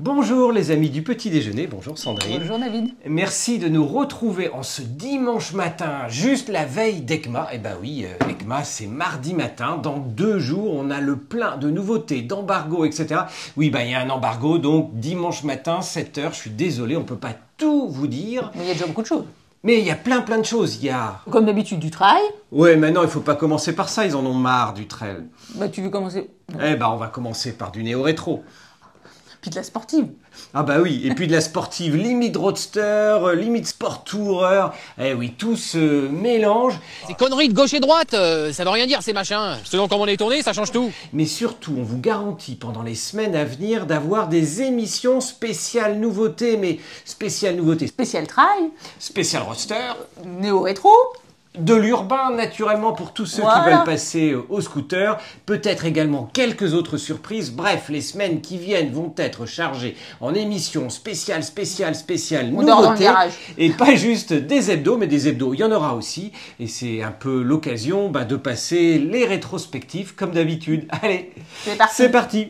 Bonjour. Les amis du petit déjeuner, bonjour Sandrine. Bonjour David. Merci de nous retrouver en ce dimanche matin, juste la veille d'ECMA. Eh ben oui, euh, ECMA c'est mardi matin, dans deux jours on a le plein de nouveautés, d'embargo, etc. Oui, ben il y a un embargo, donc dimanche matin, 7h, je suis désolé, on peut pas tout vous dire. Mais il y a déjà beaucoup de choses. Mais il y a plein plein de choses, il y a... Comme d'habitude, du trail. Ouais, maintenant il faut pas commencer par ça, ils en ont marre du trail. Bah, tu veux commencer? Eh ben on va commencer par du néo-rétro. Puis de la sportive. Ah bah oui, et puis de la sportive limite roadster, euh, limite sport tourer, eh oui, tout se mélange, Ces conneries de gauche et droite, euh, ça veut rien dire ces machins. Selon comment on est tourné, ça change tout. mais surtout on vous garantit pendant les semaines à venir d'avoir des émissions spéciales nouveautés, mais spéciales nouveautés, Spécial trail. spécial roadster, Néo-rétro. De l'urbain naturellement pour tous ceux qui veulent passer euh, au scooter, peut-être également quelques autres surprises, bref, les semaines qui viennent vont être chargées en émissions spéciales, spéciales, spéciales, On nouveautés, et pas juste des hebdos, mais des hebdos, il y en aura aussi, et c'est un peu l'occasion bah, de passer les rétrospectives comme d'habitude. Allez, C'est parti. c'est parti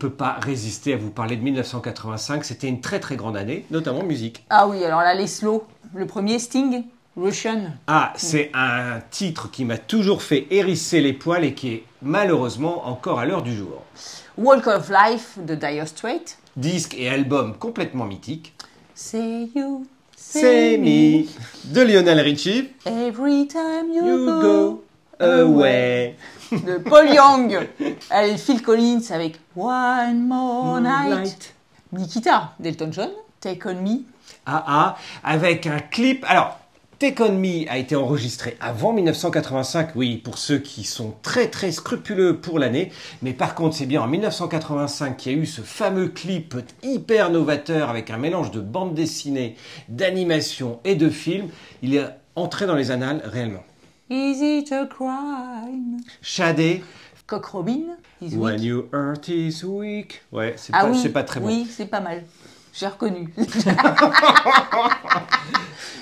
peut pas résister à vous parler de 1985, c'était une très très grande année, notamment musique. Ah oui, alors là, les slow. Le premier, Sting. Russian. Ah, c'est un titre qui m'a toujours fait hérisser les poils et qui est malheureusement encore à l'heure du jour. Walk of Life de Dire Straits. Disque et album complètement mythique. Say you. C'est me de Lionel Richie. Every time you, You go. go away. De Paul Young. Allez, Phil Collins avec One More Night. Moonlight. Nikita d'Elton John. Take on Me. Ah ah, avec un clip. Alors, Take On Me a été enregistré avant 1985, oui, pour ceux qui sont très très scrupuleux pour l'année. Mais par contre, c'est bien en 1985 qu'il y a eu ce fameux clip hyper novateur avec un mélange de bande dessinée, d'animation et de film. Il est entré dans les annales réellement. Is it a crime? Shadé, Cock Robin. Is When Weak. Your Heart Is Weak. Ouais, c'est Ah pas, oui, pas très bon. Oui, c'est pas mal. J'ai reconnu.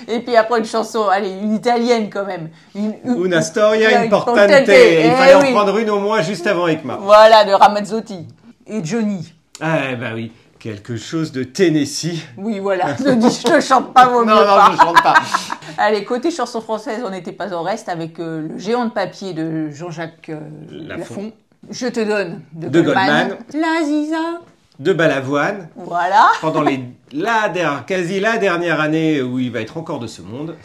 Et puis après une chanson, allez, une italienne quand même. Une, une- Una storia importante. Il Eh fallait en oui. prendre une au moins juste avant ECMA. Voilà, de Ramazzotti. Et Johnny. Ah bah oui, quelque chose de Tennessee. Oui, voilà. Je je te chante pas, vaut Non, mieux non, pas. je chante pas. Allez, côté chanson française, on n'était pas en reste avec euh, le géant de papier de Jean-Jacques euh, Lafont. Je te donne de, De Goldman. La Ziza. De Balavoine, Voilà. pendant les, la, der- quasi la dernière année où il va être encore de ce monde.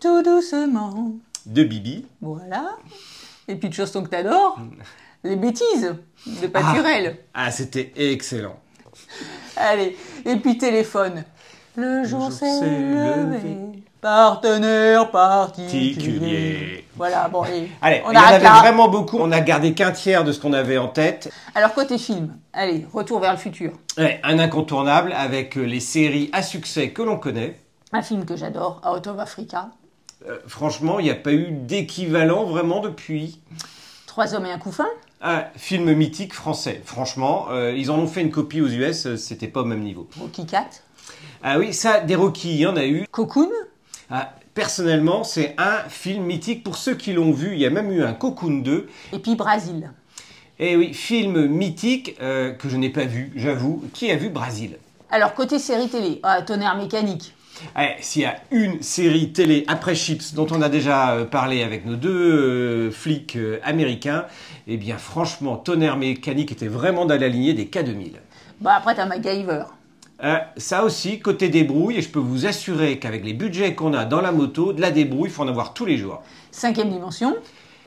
Tout doucement. De Bibi. Voilà. Et puis de chansons que t'adores. Les bêtises de Paturel. Ah, c'était excellent. Allez. Et puis téléphone. Le jour s'est levé. Partenaire particulier. Voilà, bon, allez. Allez, on il y en avait là. vraiment beaucoup. On a gardé qu'un tiers de ce qu'on avait en tête. Alors, côté film. Allez, retour vers le futur. Ouais, un incontournable avec euh, les séries à succès que l'on connaît. Un film que j'adore, Out of Africa. Euh, franchement, il n'y a pas eu d'équivalent vraiment depuis. Trois hommes et un couffin. Un film mythique français. Franchement, euh, ils en ont fait une copie aux US, euh, c'était pas au même niveau. Rocky Cat. Ah oui, ça, des Rocky, il y en a eu. Cocoon. Ah, personnellement, c'est un film mythique pour ceux qui l'ont vu. Il y a même eu un Cocoon 2. Et puis Brasil. Et oui, film mythique euh, que je n'ai pas vu, j'avoue. Qui a vu Brasil Alors, côté série télé. Ah, tonnerre mécanique. Eh, S'il y a une série télé après Chips dont on a déjà euh, parlé avec nos deux euh, flics euh, américains, eh bien franchement, Tonnerre Mécanique était vraiment dans la lignée des K2000. Bah, après, t'as MacGyver. Euh, ça aussi, côté débrouille, et je peux vous assurer qu'avec les budgets qu'on a dans la moto, de la débrouille, il faut en avoir tous les jours. Cinquième dimension.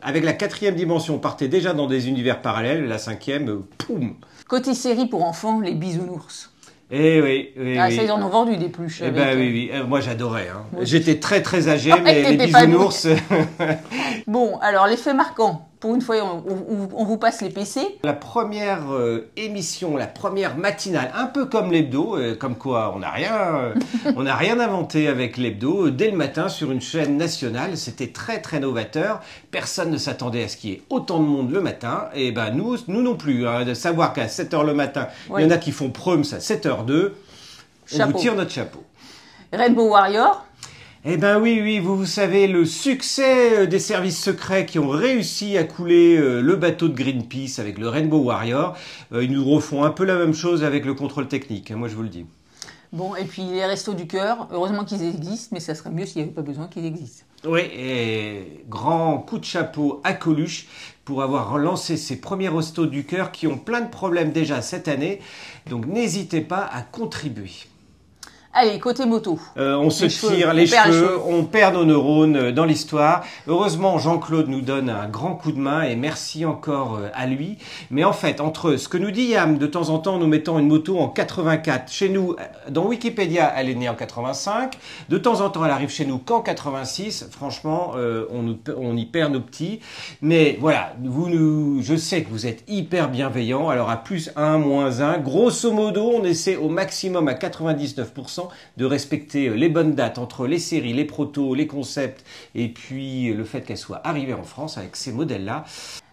Avec la quatrième dimension, on partait déjà dans des univers parallèles, la cinquième, poum Côté série pour enfants, les bisounours. Eh oui, oui, Ah, oui. ça, ils en ont vendu des pluches. Eh ben euh, oui, oui, Euh, moi j'adorais. hein. J'étais très très âgé, Ouais, mais les bisounours, Bon, alors, l'effet marquant Pour une fois, on, on- on vous passe les PC. La première euh, émission, la première matinale, un peu comme l'hebdo, euh, comme quoi on n'a rien, euh, on n'a rien inventé avec l'hebdo. Dès le matin sur une chaîne nationale, c'était très très novateur. Personne ne s'attendait à ce qu'il y ait autant de monde le matin. Et ben nous, nous non plus. hein, de savoir qu'à 7 h le matin, il y en a qui font Prums à 7h02. On vous tire notre chapeau. Rainbow Warrior. Eh ben oui, oui, vous, vous savez, le succès euh, des services secrets qui ont réussi à couler euh, le bateau de Greenpeace avec le Rainbow Warrior, euh, ils nous refont un peu la même chose avec le contrôle technique, hein, moi je vous le dis. Bon, et puis les Restos du Cœur. Heureusement qu'ils existent, mais ça serait mieux s'il n'y avait pas besoin qu'ils existent. Oui, et grand coup de chapeau à Coluche pour avoir lancé ces premiers restos du cœur qui ont plein de problèmes déjà cette année, donc n'hésitez pas à contribuer. Allez, côté moto. Euh, on se cheveux, tire on les cheveux, on perd nos neurones euh, dans l'histoire. Heureusement, Jean-Claude nous donne un grand coup de main et merci encore euh, à lui. Mais en fait, entre ce que nous dit Yam, de temps en temps, nous mettons une moto en 84. Chez nous, dans Wikipédia, elle est née en 85. De temps en temps, elle arrive chez nous qu'en 86. Franchement, euh, on, nous- on y perd nos petits. Mais voilà, vous nous, je sais que vous êtes hyper bienveillants. Alors à plus 1, moins 1, grosso modo, on essaie au maximum à 99% de respecter euh, les bonnes dates entre les séries, les protos, les concepts et puis le fait qu'elles soient arrivées en France avec ces modèles-là.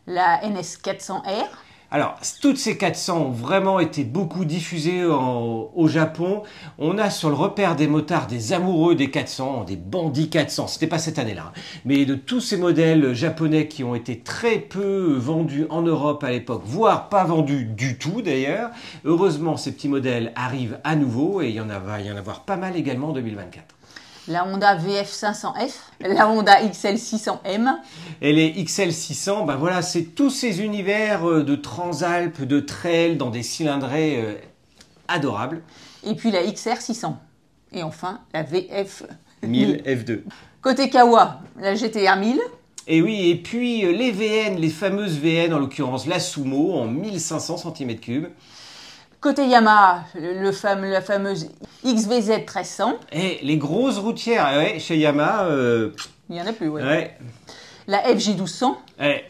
La NS400R. Alors, toutes ces 400 ont vraiment été beaucoup diffusées au Japon. On a sur le repère des motards des amoureux des 400, des bandits 400. C'était pas cette année-là, hein. mais de tous ces modèles japonais qui ont été très peu vendus en Europe à l'époque, voire pas vendus du tout d'ailleurs. Heureusement, ces petits modèles arrivent à nouveau et il y en a, va y en avoir pas mal également en 2024. La Honda VF500F. La Honda XL600M. Et les XL600, ben voilà, c'est tous ces univers euh, de Transalp, de trail dans des cylindrés euh, adorables. Et puis la XR600. Et enfin, la VF 1000 F2. Côté Kawa, la GTR 1000. Et oui, et puis euh, les VN, les fameuses VN, en l'occurrence la Sumo, en 1500 cm3. Côté Yamaha, le, le fameux, la fameuse XVZ 1300. Et les grosses routières, ouais, chez Yamaha, euh, Il y en a plus, ouais. ouais, La FJ 1200. eh,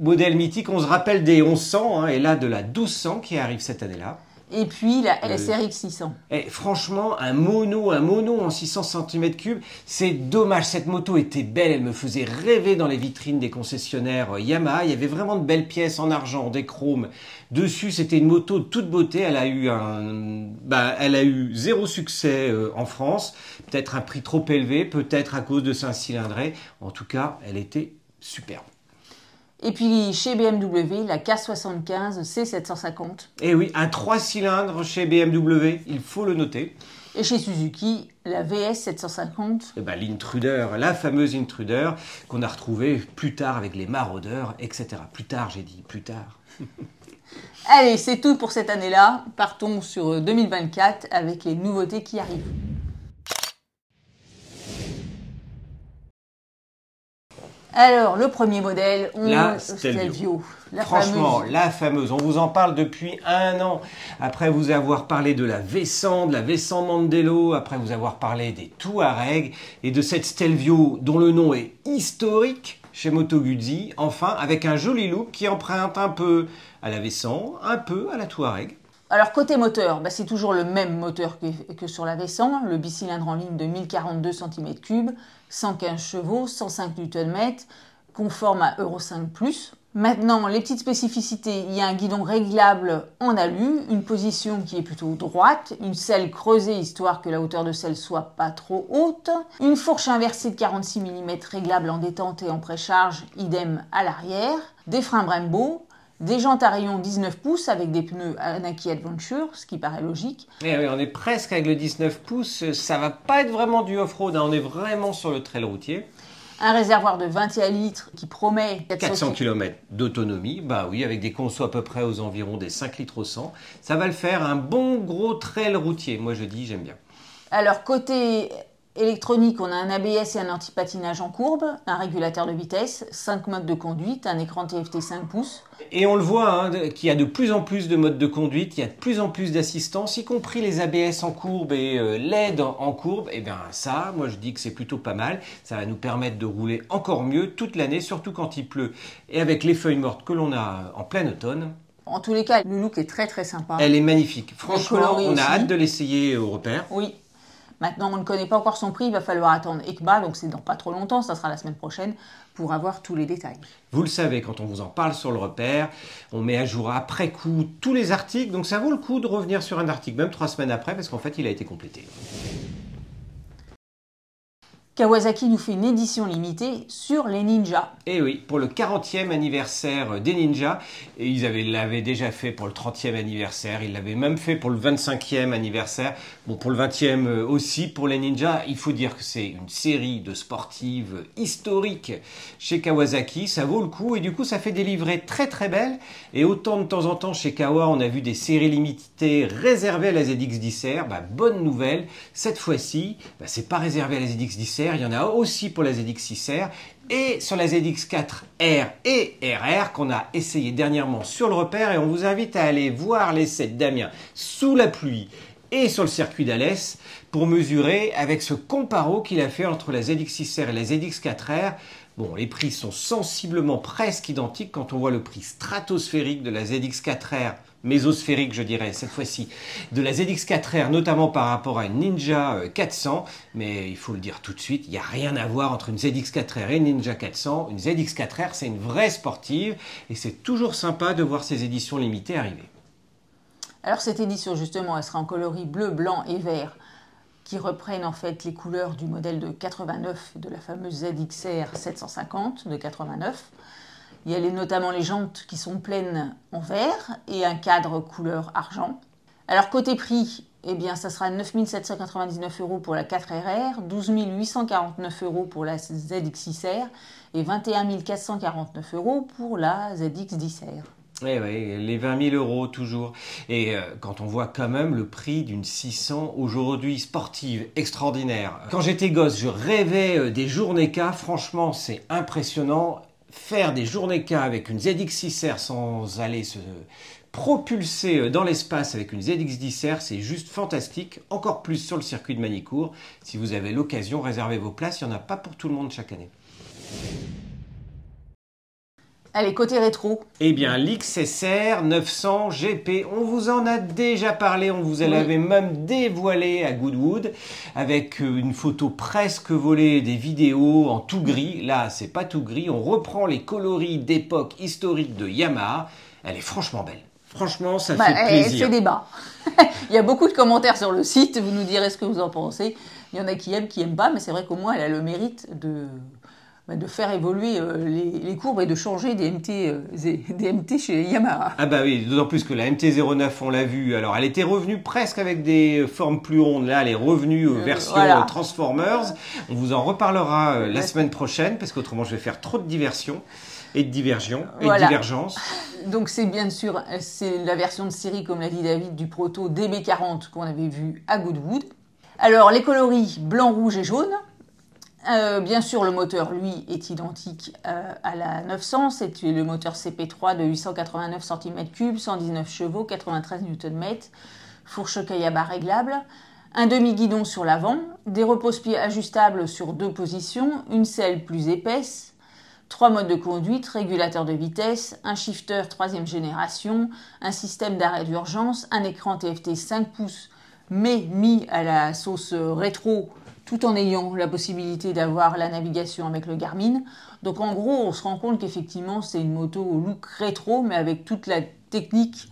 modèle mythique, on se rappelle des 1100, hein, et là de la 1200 qui arrive cette année-là. Et puis la Euh, SRX 600. Et franchement, un mono, un mono en 600 cm3, c'est dommage. Cette moto était belle, elle me faisait rêver dans les vitrines des concessionnaires euh, Yamaha. Il y avait vraiment de belles pièces en argent, des chromes. Dessus, c'était une moto de toute beauté. Elle a eu un, bah, elle a eu zéro succès euh, en France. Peut-être un prix trop élevé, peut-être à cause de sa cylindrée. En tout cas, elle était superbe. Et puis chez BMW, la K75 C750. Et oui, un 3 cylindres chez BMW, il faut le noter. Et chez Suzuki, la VS 750. Eh ben, l'intruder, la fameuse intruder qu'on a retrouvée plus tard avec les maraudeurs, etc. Plus tard, j'ai dit, plus tard. Allez, c'est tout pour cette année-là. Partons sur 2024 avec les nouveautés qui arrivent. Alors, le premier modèle, on La Stelvio. La Franchement, fameuse. la fameuse, on vous en parle depuis un an. Après vous avoir parlé de la V100, de la V100 Mandelo, après vous avoir parlé des Touareg et de cette Stelvio dont le nom est historique chez Moto Guzzi, enfin avec un joli look qui emprunte un peu à la V100, un peu à la Touareg. Alors, côté moteur, bah, c'est toujours le même moteur que, sur la V100, le bicylindre en ligne de 1042 cm3, 115 chevaux, 105 Nm, conforme à Euro 5+. Maintenant, les petites spécificités, il y a un guidon réglable en alu, une position qui est plutôt droite, une selle creusée histoire que la hauteur de selle soit pas trop haute, une fourche inversée de 46 mm réglable en détente et en précharge, idem à l'arrière, des freins Brembo, des jantes à rayon 19 pouces avec des pneus Anaki Adventure, ce qui paraît logique, Eh oui, on est presque avec le 19 pouces, ça va pas être vraiment du off-road, hein, on est vraiment sur le trail routier. un réservoir de 21 litres qui promet 400 km d'autonomie, bah oui, avec des consos à peu près aux environs des 5 litres au 100. Ça va le faire un bon gros trail routier. Moi je dis, j'aime bien. Alors côté Électronique, on a un ABS et un antipatinage en courbe, un régulateur de vitesse, 5 modes de conduite, un écran TFT 5 pouces. Et on le voit, hein, qu'il y a de plus en plus de modes de conduite, il y a de plus en plus d'assistance, y compris les ABS en courbe et euh, l'aide en courbe. Et bien ça, moi je dis que c'est plutôt pas mal. Ça va nous permettre de rouler encore mieux toute l'année, surtout quand il pleut. Et avec les feuilles mortes que l'on a en plein automne. En tous les cas, le look est très très sympa. Elle est magnifique. Franchement, on a hâte de l'essayer au repère. Oui, Maintenant, on ne connaît pas encore son prix, il va falloir attendre ECBA, donc c'est dans pas trop longtemps, ça sera la semaine prochaine, pour avoir tous les détails. Vous le savez, quand on vous en parle sur le repère, on met à jour après coup tous les articles, donc ça vaut le coup de revenir sur un article, même trois semaines après, parce qu'en fait, il a été complété. Kawasaki nous fait une édition limitée sur les ninjas. Et eh oui, pour le 40e anniversaire des ninjas. Et ils l'avaient déjà fait pour le 30e anniversaire. Ils l'avaient même fait pour le 25e anniversaire. Bon, pour le 20e euh, aussi, pour les ninjas. Il faut dire que c'est une série de sportives historiques chez Kawasaki. Ça vaut le coup. Et du coup, ça fait des livrets très très belles. Et autant de temps en temps, chez Kawa, on a vu des séries limitées réservées à la ZX-10R. Bah, bonne nouvelle. Cette fois-ci, bah, c'est pas réservé à la ZX-10R il y en a aussi pour la ZX6R et sur la ZX4R et RR qu'on a essayé dernièrement sur le repère et on vous invite à aller voir l'essai de Damien sous la pluie et sur le circuit d'Alès pour mesurer avec ce comparo qu'il a fait entre la ZX6R et la ZX4R. Bon, les prix sont sensiblement presque identiques quand on voit le prix stratosphérique de la ZX4R mésosphérique, je dirais, cette fois-ci, de la ZX4R, notamment par rapport à une Ninja 400. Euh, Mais il faut le dire tout de suite, il n'y a rien à voir entre une ZX4R et une Ninja 400. Une ZX4R, c'est une vraie sportive et c'est toujours sympa de voir ces éditions limitées arriver. Alors cette édition, justement, elle sera en coloris bleu, blanc et vert qui reprennent en fait les couleurs du modèle de 89 de la fameuse ZXR 750 de 89. Il y a notamment les jantes qui sont pleines en vert et un cadre couleur argent. Alors côté prix, eh bien ça sera 9 799 euros pour la 4RR, 12 849 euros pour la ZX6R et 21 449 euros pour la ZX10R. Eh oui, les 20 000 euros toujours. Et euh, quand on voit quand même le prix d'une 600 aujourd'hui sportive extraordinaire. Quand j'étais gosse, je rêvais euh, des journées K. Franchement, c'est impressionnant faire des journées K avec une ZX6R sans aller se propulser dans l'espace avec une ZX10R, c'est juste fantastique. Encore plus sur le circuit de Manicourt. Si vous avez l'occasion, réservez vos places. Il n'y en a pas pour tout le monde chaque année. Allez, côté rétro. Eh bien, l'XSR 900 GP, on vous en a déjà parlé, on vous l'avait même dévoilé à Goodwood avec euh, une photo presque volée, des vidéos en tout gris. Là, c'est pas tout gris, on reprend les coloris d'époque historique de Yamaha. Elle est franchement belle. Franchement, ça bah, fait plaisir. C'est débat. Il y a beaucoup de commentaires sur le site, vous nous direz ce que vous en pensez. Il y en a qui aiment, qui aiment pas, mais c'est vrai qu'au moins elle a le mérite de de faire évoluer euh, les, courbes et de changer des MT, euh, des MT chez Yamaha. Ah bah oui, d'autant plus que la MT-09, on l'a vu, alors elle était revenue presque avec des formes plus rondes, là elle est revenue euh, versions Transformers. On vous en reparlera la semaine prochaine, parce qu'autrement je vais faire trop de diversions et de diversions et de divergences. Donc c'est bien sûr c'est la version de série, comme l'a dit David, du proto DB40 qu'on avait vu à Goodwood. Alors les coloris blanc, rouge et jaune. Euh, bien sûr, le moteur, lui, est identique euh, à la 900. C'est le moteur CP3 de 889 cm3, 119 chevaux, 93 Nm, fourche Kayaba réglable, un demi-guidon sur l'avant, des repose-pieds ajustables sur deux positions, une selle plus épaisse, trois modes de conduite, régulateur de vitesse, un shifter troisième génération, un système d'arrêt d'urgence, un écran TFT 5 pouces mais mis à la sauce rétro tout en ayant la possibilité d'avoir la navigation avec le Garmin. Donc en gros, on se rend compte qu'effectivement, c'est une moto au look rétro, mais avec toute la technique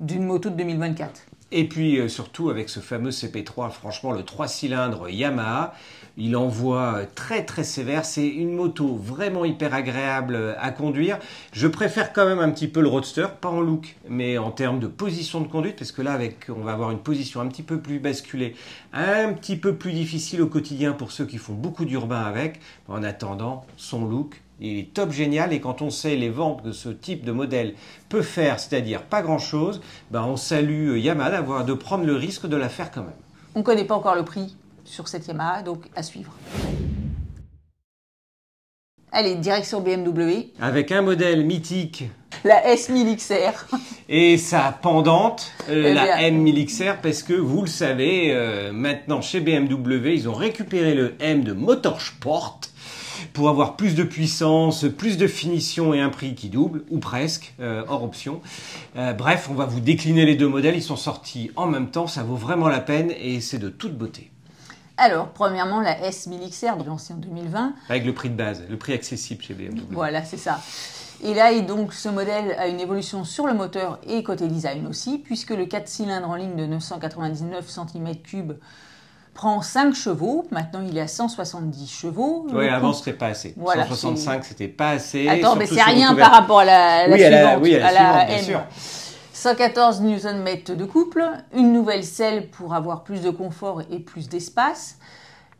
d'une moto de 2024. Et puis euh, surtout avec ce fameux CP3, franchement le 3 cylindres Yamaha, il envoie très très sévère. C'est une moto vraiment hyper agréable à conduire. Je préfère quand même un petit peu le Roadster, pas en look, mais en termes de position de conduite, parce que là, avec, on va avoir une position un petit peu plus basculée, un petit peu plus difficile au quotidien pour ceux qui font beaucoup d'urbain avec. En attendant, son look, il est top génial et quand on sait les ventes que ce type de modèle peut faire, c'est-à-dire pas grand-chose, ben on salue Yamaha d'avoir de prendre le risque de la faire quand même. On ne connaît pas encore le prix sur cette Yamaha, donc à suivre. Allez, direction BMW. Avec un modèle mythique. La S1000XR. Et sa pendante, euh, Eh la bien. M1000XR, parce que vous le savez, euh, maintenant chez BMW, ils ont récupéré le M de Motorsport pour avoir plus de puissance, plus de finition et un prix qui double, ou presque, euh, hors option. Bref, on va vous décliner les deux modèles, ils sont sortis en même temps, ça vaut vraiment la peine et c'est de toute beauté. Alors, premièrement, la S1000XR de l'ancien 2020. Avec le prix de base, le prix accessible chez BMW. Voilà, c'est ça. Et là, et donc, ce modèle a une évolution sur le moteur et côté design aussi, puisque le 4 cylindres en ligne de 999 cm3 prend 5 chevaux. Maintenant, il est à 170 chevaux. Oui, avant coup- c'était pas assez. Voilà, 165 c'était pas assez. Attends, mais c'est rien par rapport à la, la Oui, à la- suivante, oui, à la suivante, bien M. sûr. 114 Nm de couple, une nouvelle selle pour avoir plus de confort et plus d'espace.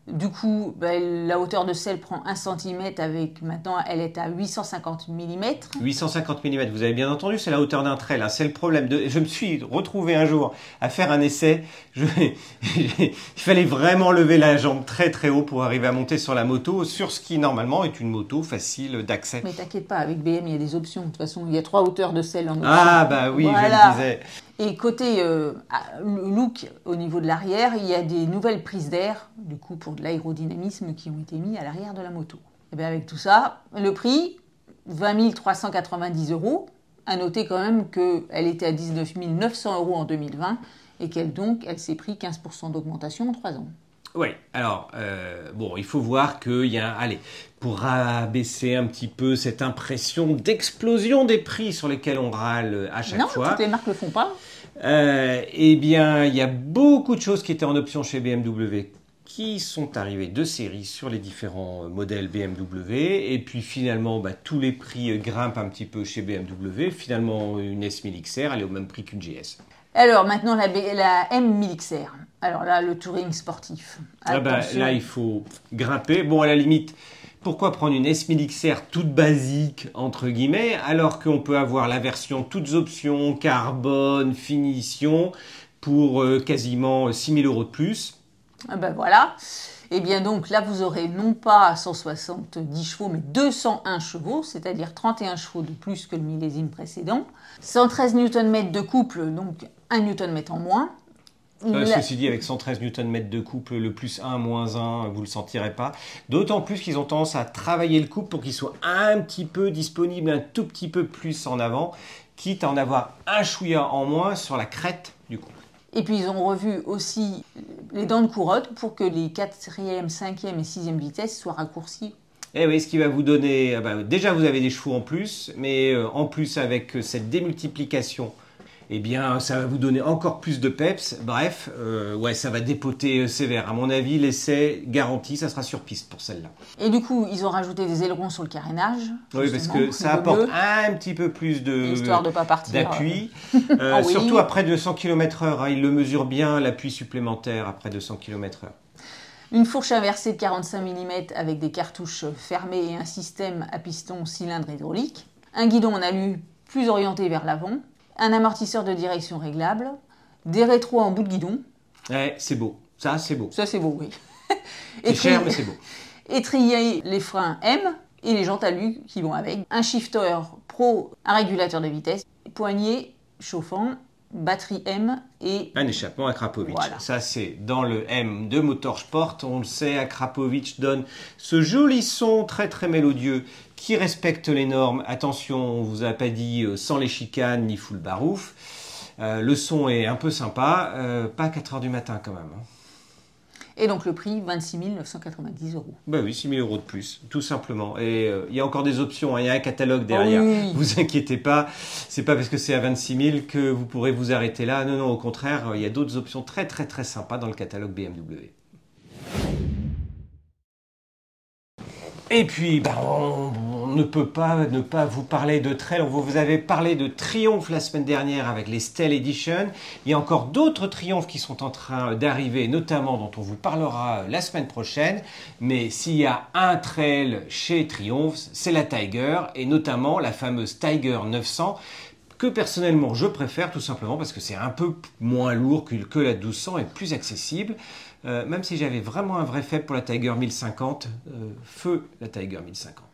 Du coup, ben, la hauteur de selle prend 1 cm avec maintenant elle est à 850 mm. 850 mm, vous avez bien entendu, c'est la hauteur d'un trail. hein. C'est le problème. De... Je me suis retrouvé un jour à faire un essai. Je... Il fallait vraiment lever la jambe très très haut pour arriver à monter sur la moto, sur ce qui normalement est une moto facile d'accès. Mais t'inquiète pas, avec BM il y a des options. De toute façon, il y a trois hauteurs de selle en option. Ah bah oui, je le disais. Et côté euh, look au niveau de l'arrière, il y a des nouvelles prises d'air, du coup pour de l'aérodynamisme, qui ont été mis à l'arrière de la moto. Et bien avec tout ça, le prix, 20 390 euros. À noter quand même qu'elle était à 19 900 euros en 2020 et qu'elle donc, elle s'est pris 15% d'augmentation en 3 ans. Oui, alors, euh, bon, il faut voir qu'il y a, allez, pour abaisser un petit peu cette impression d'explosion des prix sur lesquels on râle à chaque non, fois. toutes les marques le font pas. Euh, eh bien, il y a beaucoup de choses qui étaient en option chez BMW qui sont arrivées de série sur les différents euh, modèles BMW. Et puis finalement, bah, tous les prix euh, grimpent un petit peu chez BMW. Finalement, une S1000 XR, elle est au même prix qu'une GS. Alors maintenant la, B- la M1000XR. Alors là, le touring sportif. Ah bah, là, il faut grimper. Bon, à la limite, pourquoi prendre une S1000 XR toute basique, entre guillemets, alors qu'on peut avoir la version toutes options, carbone, finition, pour euh, quasiment 6000 euros de plus? Ah ben voilà. Et bien donc là, vous aurez non pas 170 chevaux, mais 201 chevaux, c'est-à-dire 31 chevaux de plus que le millésime précédent. 113 Nm de couple, donc 1 Nm en moins. Euh, La- Ceci dit, avec 113 Nm de couple, le plus 1, moins 1, vous le sentirez pas. D'autant plus qu'ils ont tendance à travailler le couple pour qu'il soit un petit peu disponible, un tout petit peu plus en avant, quitte à en avoir un chouïa en moins sur la crête du couple. Et puis ils ont revu aussi les dents de couronne pour que les 4e, 5e et 6e vitesses soient raccourcies. Et oui, ce qui va vous donner, ah bah, déjà vous avez des chevaux en plus, mais euh, en plus avec euh, cette démultiplication, eh bien ça va vous donner encore plus de peps. Bref, euh, ouais, ça va dépoter euh, sévère. À mon avis, l'essai garanti, ça sera sur piste pour celle-là. Et du coup, ils ont rajouté des ailerons sur le carénage. Oui, parce que ça apporte bleu, un petit peu plus de Histoire de pas partir. d'appui. Euh, Ah oui. Surtout après 200 km/h. hein, il le mesure bien, l'appui supplémentaire après 200 km/h. Une fourche inversée de 45 mm avec des cartouches fermées et un système à piston cylindre hydraulique. Un guidon en alu plus orienté vers l'avant. Un amortisseur de direction réglable. Des rétros en bout de guidon. Ouais, c'est beau. Ça, c'est beau. Ça, c'est beau, oui. C'est cher, mais c'est beau. Étrier les freins M et les jantes alu qui vont avec. Un shifter pro, un régulateur de vitesse. Poignée chauffant, batterie M et Un échappement à Krapovic. Voilà. Ça, c'est dans le M de Motorsport. On le sait, Krapovic donne ce joli son très très mélodieux qui respecte les normes. Attention, on vous a pas dit euh, sans les chicanes ni full barouf. Euh, le son est un peu sympa, euh, pas à 4 heures du matin quand même. hein. Et donc le prix, 26 990 euros. Bah oui, 6 000 euros de plus, tout simplement. Et euh, il y a encore des options, hein, il y a un catalogue derrière. Ah oui. Vous inquiétez pas, c'est pas parce que c'est à 26 000 que vous pourrez vous arrêter là. Non, non, au contraire, il y a d'autres options très très très sympas dans le catalogue BMW. Et puis, on, on ne peut pas ne pas vous parler de trail. On vous avez parlé de Triomphe la semaine dernière avec les Stell Edition. Il y a encore d'autres triomphes qui sont en train d'arriver, notamment dont on vous parlera la semaine prochaine. Mais s'il y a un trail chez Triumph, c'est la Tiger et notamment la fameuse Tiger 900 que personnellement je préfère tout simplement parce que c'est un peu moins lourd que, la 1200 et plus accessible. Euh, même si j'avais vraiment un vrai faible pour la Tiger 1050, euh, feu la Tiger 1050.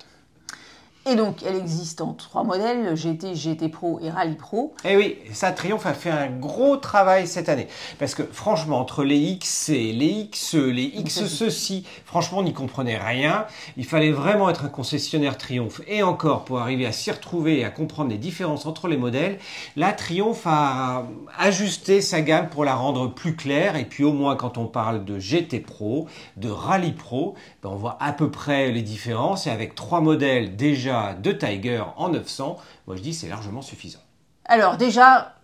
Et donc, elle existe en trois modèles, GT, GT Pro et Rally Pro. Et eh oui, ça, Triumph a fait un gros travail cette année. Parce que franchement, entre les X et les XE, les X ceci, franchement, on n'y comprenait rien. Il fallait vraiment être un concessionnaire Triumph. Et encore, pour arriver à s'y retrouver et à comprendre les différences entre les modèles, la Triumph a ajusté sa gamme pour la rendre plus claire. Et puis au moins, quand on parle de GT Pro, de Rally Pro, ben, on voit à peu près les différences. Et avec trois modèles déjà de Tiger en 900, moi je dis c'est largement suffisant. Alors déjà,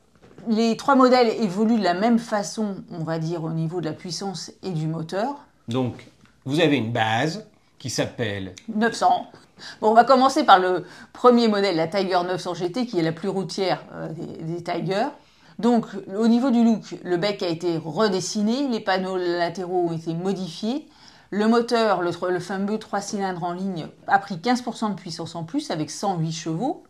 les trois modèles évoluent de la même façon, on va dire, au niveau de la puissance et du moteur. Donc, vous avez une base qui s'appelle 900. Bon, on va commencer par le premier modèle, la Tiger 900 GT, qui est la plus routière euh, des, des Tiger. Donc, au niveau du look, le bec a été redessiné, les panneaux latéraux ont été modifiés, le moteur, le, fameux 3 cylindres en ligne, a pris 15% de puissance en plus avec 108 chevaux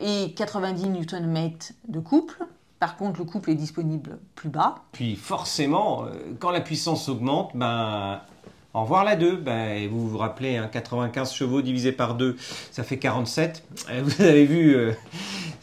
et 90 Nm de couple. Par contre, le couple est disponible plus bas. Puis forcément, euh, quand la puissance augmente, ben, au revoir la 2. Ben, vous vous rappelez, 95 hein, chevaux divisé par 2, ça fait 47. Vous avez vu, euh,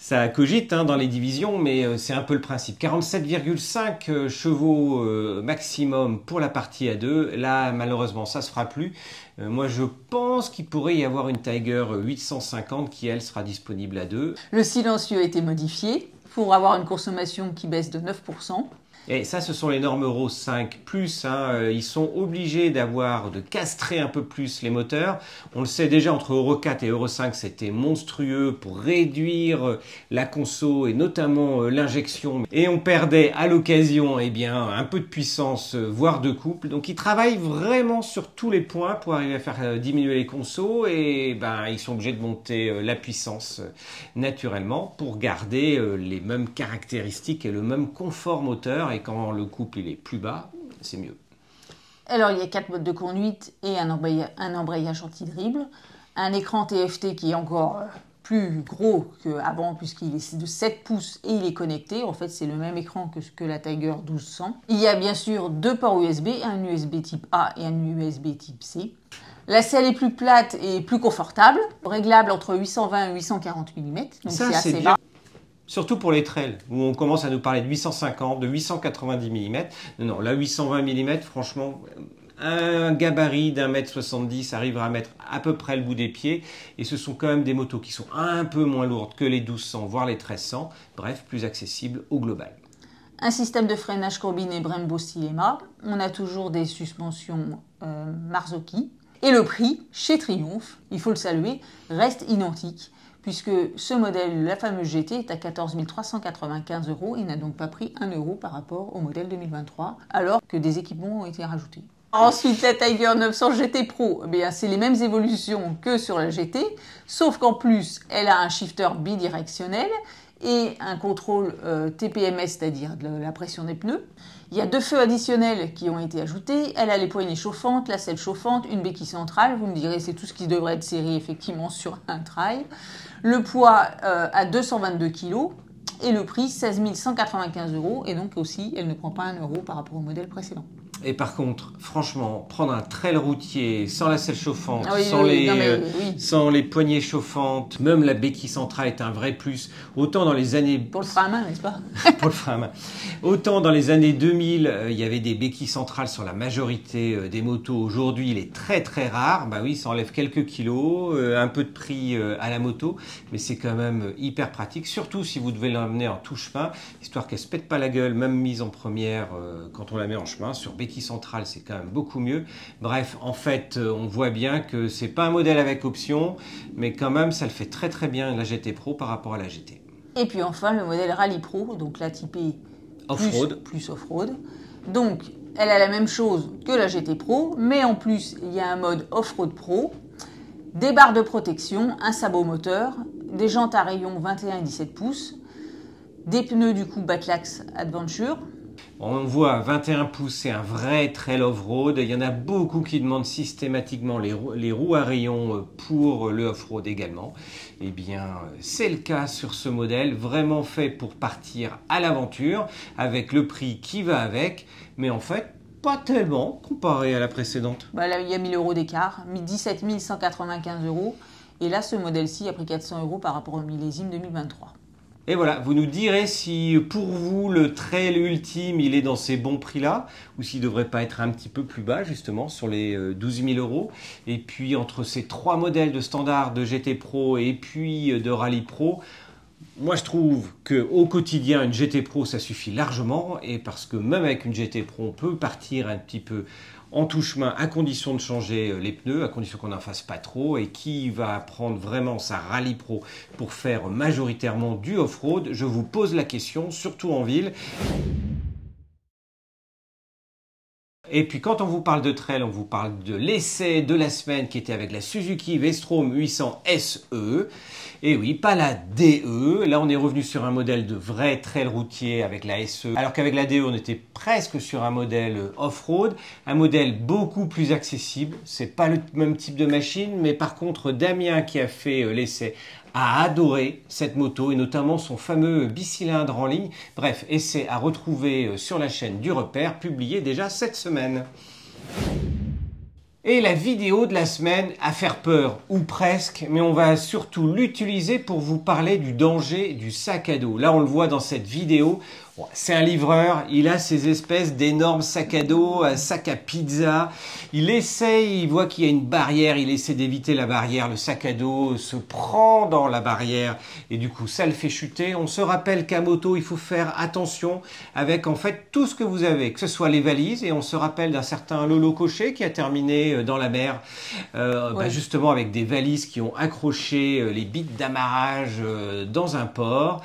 ça cogite hein, dans les divisions, mais euh, c'est un peu le principe. 47,5 euh, chevaux euh, maximum pour la partie A2. Là, malheureusement, ça se fera plus. moi, je pense qu'il pourrait y avoir une Tiger 850 qui, elle, sera disponible à 2. Le silencieux a été modifié pour avoir une consommation qui baisse de 9%. Et ça, ce sont les normes Euro 5 plus. Hein. Euh, ils sont obligés d'avoir, de castrer un peu plus les moteurs. On le sait déjà, entre Euro 4 et Euro 5, c'était monstrueux pour réduire euh, la conso et notamment euh, l'injection. Et on perdait à l'occasion, eh bien, un peu de puissance, voire de couple. Donc, ils travaillent vraiment sur tous les points pour arriver à faire diminuer les consos. Et ben, ils sont obligés de monter la puissance naturellement pour garder les mêmes caractéristiques et le même confort moteur et quand le couple il est plus bas, c'est mieux. Alors il y a quatre modes de conduite et un embrayage, anti-dribble, un écran TFT qui est encore euh, plus gros qu'avant puisqu'il est de 7 pouces et il est connecté. En fait, c'est le même écran que, que la Tiger 1200. Il y a bien sûr deux ports USB, un USB type A et un USB type C. La selle est plus plate et plus confortable, réglable entre 820 et 840 mm, donc c'est assez bas. Surtout pour les trails, où on commence à nous parler de 850, de 890 mm. Non, non, là 820 mm, franchement, un gabarit d'un mètre 70 arrivera à mettre à peu près le bout des pieds. Et ce sont quand même des motos qui sont un peu moins lourdes que les 1200, voire les 1300. Bref, plus accessibles au global. Un système de freinage combiné Brembo Stilema. On a toujours des suspensions euh, Marzocchi. Et le prix, chez Triumph, il faut le saluer, reste identique puisque ce modèle, la fameuse GT, est à 14 395 euros et n'a donc pas pris 1 euro par rapport au modèle 2023, alors que des équipements ont été rajoutés. Ensuite, la Tiger 900 GT Pro, eh c'est les mêmes évolutions que sur la GT, sauf qu'en plus, elle a un shifter bidirectionnel et un contrôle euh, TPMS, c'est-à-dire de la pression des pneus. Il y a deux feux additionnels qui ont été ajoutés. Elle a les poignées chauffantes, la selle chauffante, une béquille centrale. Vous me direz, c'est tout ce qui devrait être serré effectivement sur un trail. Le poids euh, à 222 kg et le prix 16 195 euros. Et donc aussi, elle ne prend pas un euro par rapport au modèle précédent. Et par contre, franchement, prendre un trail routier sans la selle chauffante, ah sans, les, euh, sans les poignées chauffantes, même la béquille centrale est un vrai plus. Autant dans les années... Pour le frein à main, n'est-ce pas Pour le frein à main. Autant dans les années 2000, euh, il y avait des béquilles centrales sur la majorité euh, des motos. Aujourd'hui, il est très très rare. Bah oui, ça enlève quelques kilos, un peu de prix à la moto, mais c'est quand même hyper pratique, surtout si vous devez l'emmener en tout chemin, histoire qu'elle se pète pas la gueule, même mise en première quand on la met en chemin, sur béquille centrale, c'est quand même beaucoup mieux. Bref, en fait, euh, on voit bien que c'est pas un modèle avec option, mais quand même, ça le fait très très bien la GT Pro par rapport à la GT. Et puis enfin, le modèle Rally Pro, donc la typée off-road. Plus, off-road. Donc, elle a la même chose que la GT Pro, mais en plus, il y a un mode off-road Pro, des barres de protection, un sabot moteur, des jantes à rayon 21 et 17 pouces, des pneus du coup Batlax Adventure, On voit 21 pouces, c'est un vrai trail off-road. Il y en a beaucoup qui demandent systématiquement les, roues à rayons pour le off-road également. Eh bien, c'est le cas sur ce modèle, vraiment fait pour partir à l'aventure, avec le prix qui va avec. Mais en fait, pas tellement comparé à la précédente. Bah là, il y a 1000 euros d'écart, 17 195 euros. Et là, ce modèle-ci a pris 400 euros par rapport au millésime 2023. Et voilà, vous nous direz si pour vous le trail ultime il est dans ces bons prix-là ou s'il ne devrait pas être un petit peu plus bas justement sur les 12 euh, 000 euros. Et puis entre ces trois modèles de standard de GT Pro et puis euh, de Rally Pro, moi, je trouve que au quotidien, une GT Pro, ça suffit largement, et parce que même avec une GT Pro, on peut partir un petit peu en touche-main à condition de changer euh, les pneus, à condition qu'on n'en fasse pas trop. Et qui va prendre vraiment sa Rally Pro pour faire majoritairement du off-road Je vous pose la question, surtout en ville. Et puis quand on vous parle de trail, on vous parle de l'essai de la semaine qui était avec la Suzuki V-Strom 800 SE. Et oui, pas la DE. Là, on est revenu sur un modèle de vrai trail routier avec la SE. Alors qu'avec la DE, on était presque sur un modèle off-road, un modèle beaucoup plus accessible. C'est pas le même type de machine, mais par contre, Damien qui a fait euh, l'essai a adoré cette moto et notamment son fameux bicylindre en ligne. Bref, essai à retrouver euh, sur la chaîne du repère, publié déjà cette semaine. Et la vidéo de la semaine à faire peur, ou presque, mais on va surtout l'utiliser pour vous parler du danger du sac à dos. Là, on le voit dans cette vidéo, c'est un livreur, il a ces espèces d'énormes sacs à dos, un sac à pizza. Il essaye, il voit qu'il y a une barrière, il essaie d'éviter la barrière. Le sac à dos se prend dans la barrière et du coup ça le fait chuter. On se rappelle qu'à moto, il faut faire attention avec en fait tout ce que vous avez, que ce soit les valises et on se rappelle d'un certain Lolo Cochet qui a terminé euh, dans la mer, euh, bah, justement avec des valises qui ont accroché euh, les bites d'amarrage dans un port.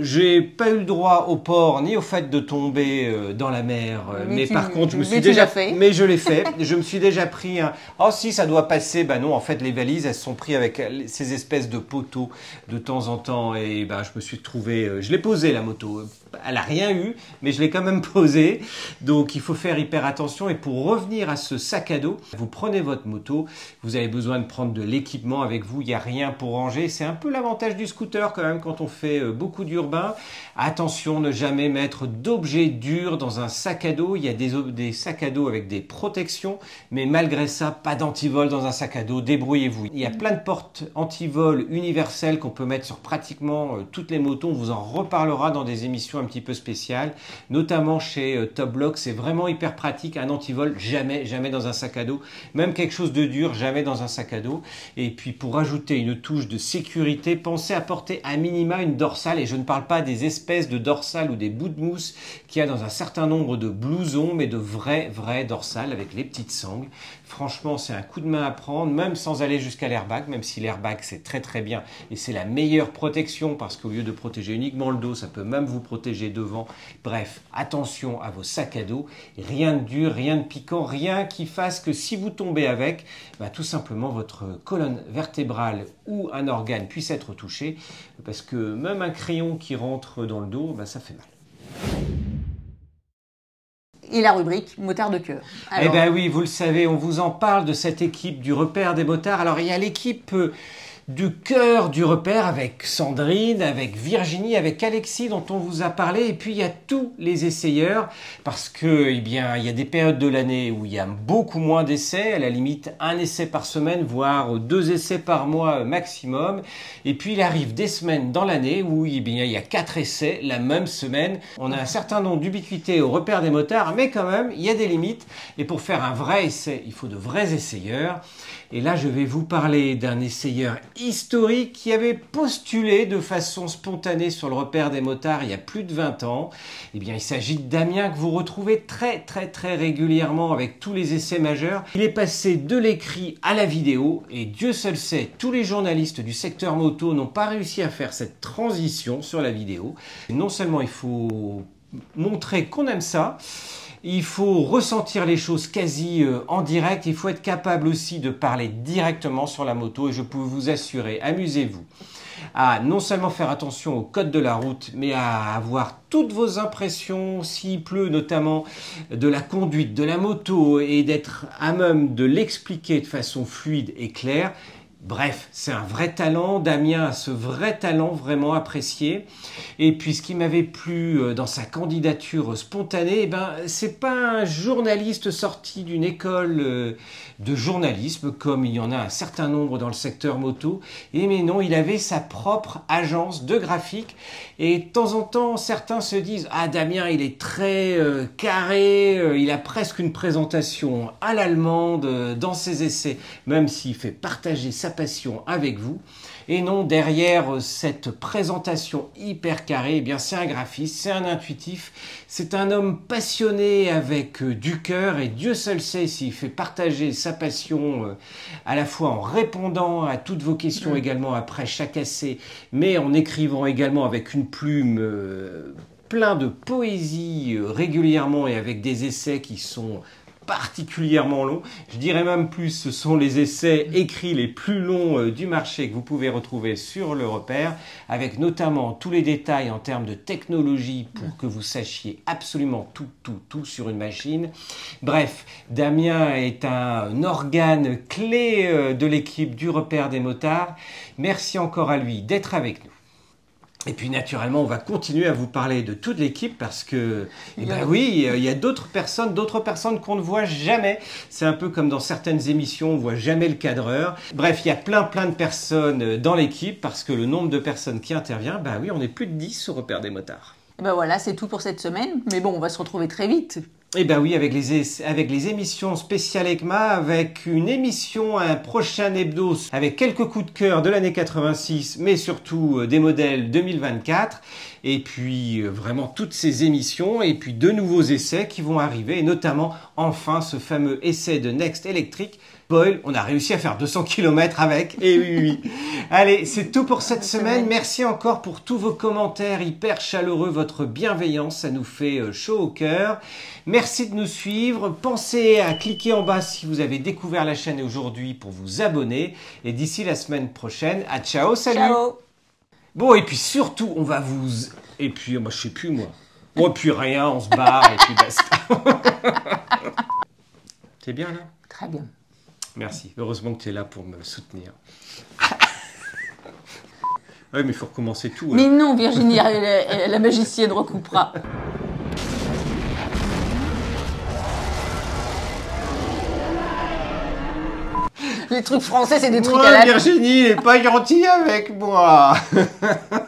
J'ai pas eu le droit au port ni au fait de tomber euh, dans la mer. Euh, mais, par contre, je me suis déjà fait. Mais je l'ai fait. je me suis déjà pris un. Oh si, ça doit passer. Ben non, en fait, les valises, elles sont prises avec ces espèces de poteaux de temps en temps. Et ben, je me suis trouvé. Euh, je l'ai posé la moto elle n'a rien eu, mais je l'ai quand même posé. Donc il faut faire hyper attention. Et pour revenir à ce sac à dos, vous prenez votre moto, vous avez besoin de prendre de l'équipement avec vous. Il n'y a rien pour ranger. C'est un peu l'avantage du scooter quand même quand on fait euh, beaucoup d'urbain. Attention, ne jamais mettre d'objets durs dans un sac à dos. Il y a des, des sacs à dos avec des protections, mais malgré ça, pas d'antivol dans un sac à dos. Débrouillez-vous. Il y a plein de portes antivol universelles qu'on peut mettre sur pratiquement euh, toutes les motos. On vous en reparlera dans des émissions un petit peu spécial, notamment chez euh, Top Block. C'est vraiment hyper pratique. Un antivol, jamais, jamais dans un sac à dos. Même quelque chose de dur, jamais dans un sac à dos. Et puis pour ajouter une touche de sécurité, pensez à porter à minima une dorsale. Et je ne parle pas des espèces de dorsales ou des bouts de mousse qu'il y a dans un certain nombre de blousons, mais de vrais, vrais dorsales avec les petites sangles. Franchement, c'est un coup de main à prendre, même sans aller jusqu'à l'airbag, même si l'airbag c'est très très bien et c'est la meilleure protection parce qu'au lieu de protéger uniquement le dos, ça peut même vous protéger devant. Bref, attention à vos sacs à dos, rien de dur, rien de piquant, rien qui fasse que si vous tombez avec, bah, tout simplement votre colonne vertébrale ou un organe puisse être touché parce que même un crayon qui rentre dans le dos, bah, ça fait mal et la rubrique motard de cœur. Eh bien oui, vous le savez, on vous en parle de cette équipe du repère des motards. Alors il y a l'équipe euh, du cœur du repère avec Sandrine, avec Virginie, avec Alexis dont on vous a parlé, et puis il y a tous les essayeurs, parce que eh bien il y a des périodes de l'année où il y a beaucoup moins d'essais, à la limite un essai par semaine, voire deux essais par mois maximum, et puis il arrive des semaines dans l'année où eh bien il y a quatre essais la même semaine. On a un certain nombre d'ubiquité au repère des motards, mais quand même il y a des limites, et pour faire un vrai essai, il faut de vrais essayeurs. Et là je vais vous parler d'un essayeur historique qui avait postulé de façon spontanée sur le repère des motards il y a plus de 20 ans. Eh bien, il s'agit de Damien que vous retrouvez très très très régulièrement avec tous les essais majeurs. Il est passé de l'écrit à la vidéo et Dieu seul sait, tous les journalistes du secteur moto n'ont pas réussi à faire cette transition sur la vidéo. non seulement il faut montrer qu'on aime ça, il faut ressentir les choses quasi euh, en direct. Il faut être capable aussi de parler directement sur la moto. Et je peux vous assurer, amusez-vous à non seulement faire attention au code de la route, mais à avoir toutes vos impressions, s'il pleut notamment, de la conduite de la moto et d'être à même de l'expliquer de façon fluide et claire. Bref, c'est un vrai talent. Damien a ce vrai talent vraiment apprécié. Et puis, ce qui m'avait plu euh, dans sa candidature spontanée, eh ben, c'est pas un journaliste sorti d'une école euh, de journalisme, comme il y en a un certain nombre dans le secteur moto. Et mais non, il avait sa propre agence de graphique. Et de temps en temps, certains se disent Ah, Damien, il est très euh, carré, il a presque une présentation à l'allemande dans ses essais, même s'il fait partager sa passion avec vous. Et non, derrière cette présentation hyper carrée, eh bien c'est un graphiste, c'est un intuitif, c'est un homme passionné avec euh, du cœur et Dieu seul sait s'il fait partager sa passion euh, à la fois en répondant à toutes vos questions également après chaque essai, mais en écrivant également avec une plume euh, plein de poésie régulièrement et avec des essais qui sont particulièrement long. Je dirais même plus, ce sont les essais écrits les plus longs euh, du marché que vous pouvez retrouver sur le repère, avec notamment tous les détails en termes de technologie pour que vous sachiez absolument tout, tout, tout sur une machine. Bref, Damien est un organe clé euh, de l'équipe du repère des motards. Merci encore à lui d'être avec nous. Et puis naturellement, on va continuer à vous parler de toute l'équipe parce que, eh ben oui, il y a d'autres personnes, d'autres personnes qu'on ne voit jamais. C'est un peu comme dans certaines émissions, on voit jamais le cadreur. Bref, il y a plein plein de personnes dans l'équipe parce que le nombre de personnes qui intervient, bah oui, on est plus de 10 au repère des motards. Et ben voilà, c'est tout pour cette semaine. Mais bon, on va se retrouver très vite. Eh bien oui, avec les, avec les émissions spéciales ECMA, avec une émission, un prochain hebdo, avec quelques coups de cœur de l'année 86, mais surtout euh, des modèles 2024, et puis euh, vraiment toutes ces émissions, et puis de nouveaux essais qui vont arriver, et notamment enfin ce fameux essai de Next Electric Boyle, on a réussi à faire 200 km avec. Et oui, oui, oui. Allez, c'est tout pour cette semaine. Merci encore pour tous vos commentaires hyper chaleureux, votre bienveillance, ça nous fait euh, chaud au cœur. Merci de nous suivre. Pensez à cliquer en bas si vous avez découvert la chaîne aujourd'hui pour vous abonner. Et d'ici la semaine prochaine, à ciao, salut. Ciao. Bon, et puis surtout, on va vous. Et puis, moi, je sais plus, moi. Bon, et puis rien, on se barre et puis basta. C'est bien là? Très bien. Merci. Heureusement que tu es là pour me soutenir. oui, mais il faut recommencer tout. hein. Mais non, Virginie, la, la magicienne recoupera. Les trucs français, c'est des trucs Moi, à la... Virginie, il est pas gentil avec moi.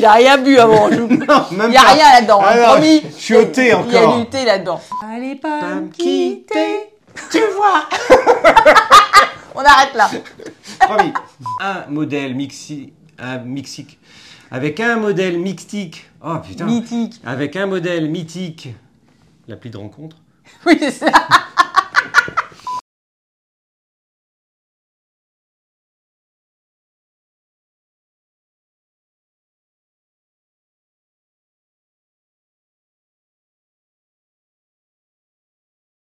Il a rien bu avant. Je... non, même Il n'y a pas. rien là-dedans, Ah hein, non, promis. Je suis au thé Il y a encore. du thé là-dedans. Allez pas me quitter. quitter. Tu vois On arrête là. Promis. Un modèle mixi, un mixique. Avec un modèle mixtique. Oh putain. Mythique. Avec un modèle mythique. L'appli de rencontre. Oui, c'est ça.